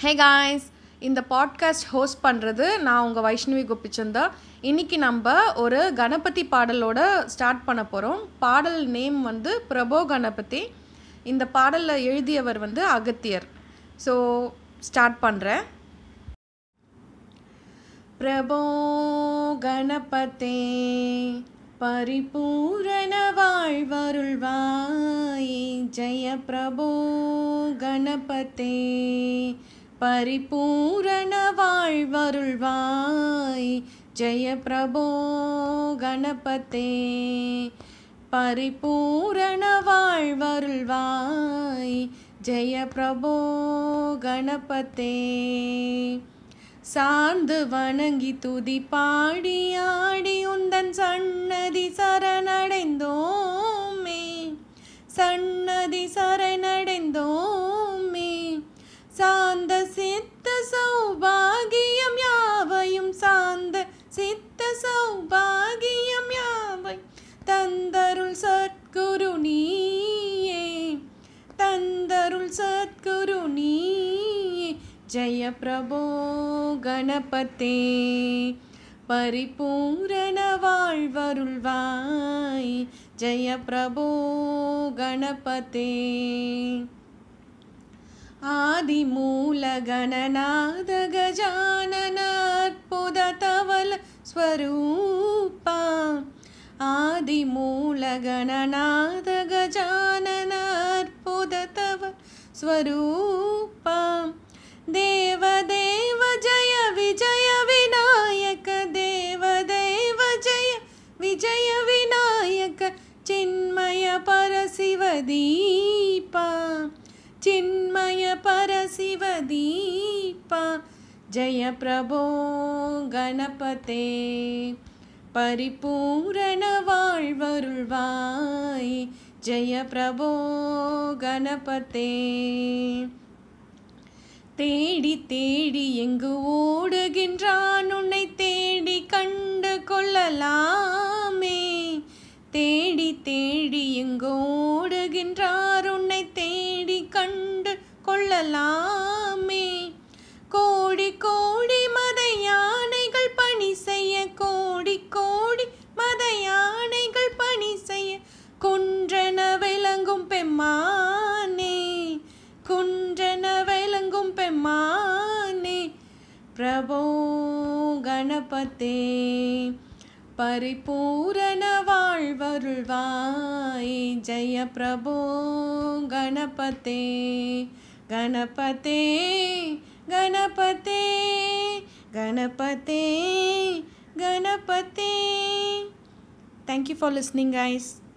ஹே guys இந்த podcast host பண்ணுறது நான் உங்கள் வைஷ்ணவி கோபிச்சந்தா. இன்றைக்கி நம்ம ஒரு கணபதி பாடலோட ஸ்டார்ட் பண்ண போகிறோம் பாடல் நேம் வந்து பிரபோ கணபதி. இந்த பாடலில் எழுதியவர் வந்து அகத்தியர். ஸோ ஸ்டார்ட் பண்ணுறேன் பிரபோ கணபதே பரிபூரண வாழ்வருள்வாய் ஜெய பிரபோ கணபதே. பரிபூரண வாழ்வருள்வாய். ஜெய பிரபோ கணபதே. பரிபூரண வாழ்வருள்வாய். ஜெய பிரபோ கணபதே. சார்ந்து வணங்கி துதி பாடி ஆடி உந்தன் சன்னதி சரணடை சத்குரு நீயே ஜெய பிரபோ கணபதே பரிபூரண வாழ்வருள்வாய். ஜெய பிரபோ கணபதே ஆதிமூல கணநாத கஜானனற்புத தவல ஸ்வரூபா. ஆதிமூல கணநாத स्वरूपा देवदेव जय विजय विनायक। देवदेव जय विजय विनायक। चिन्मय परसिवदीपा चिन्मय परशिवदीपा जय प्रभो गणपते। परिपूरणवाय् जय प्रभो गणपते। தேடி தேடி எங்கு ஓடுகின்றான் உன்னை தேடி கண்டு கொள்ளலாமே. தேடி தேடி எங்கு ஓடுகின்றார் உன்னை தேடி கண்டு கொள்ளலாம். பிரபோ கணபதே பரிபூரண வாழ்வருள்வாய் ஜெய பிரபோ கணபதே கணபதே கணபதே கணபதே கணபதே thank you for listening guys